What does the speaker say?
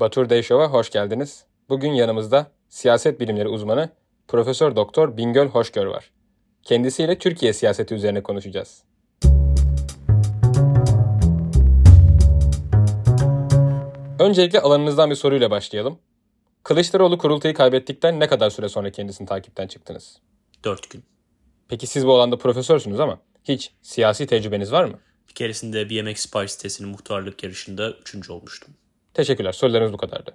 Batur Day Show'a hoş geldiniz. Bugün yanımızda siyaset bilimleri uzmanı Profesör Doktor Bingöl Hoşgör var. Kendisiyle Türkiye siyaseti üzerine konuşacağız. Öncelikle alanınızdan bir soruyla başlayalım. Kılıçdaroğlu kurultayı kaybettikten ne kadar süre sonra kendisini takipten çıktınız? 4 gün. Peki siz bu alanda profesörsünüz ama hiç siyasi tecrübeniz var mı? Bir keresinde yemek sipariş sitesinin muhtarlık yarışında üçüncü olmuştum. Teşekkürler. Sorularınız bu kadardı.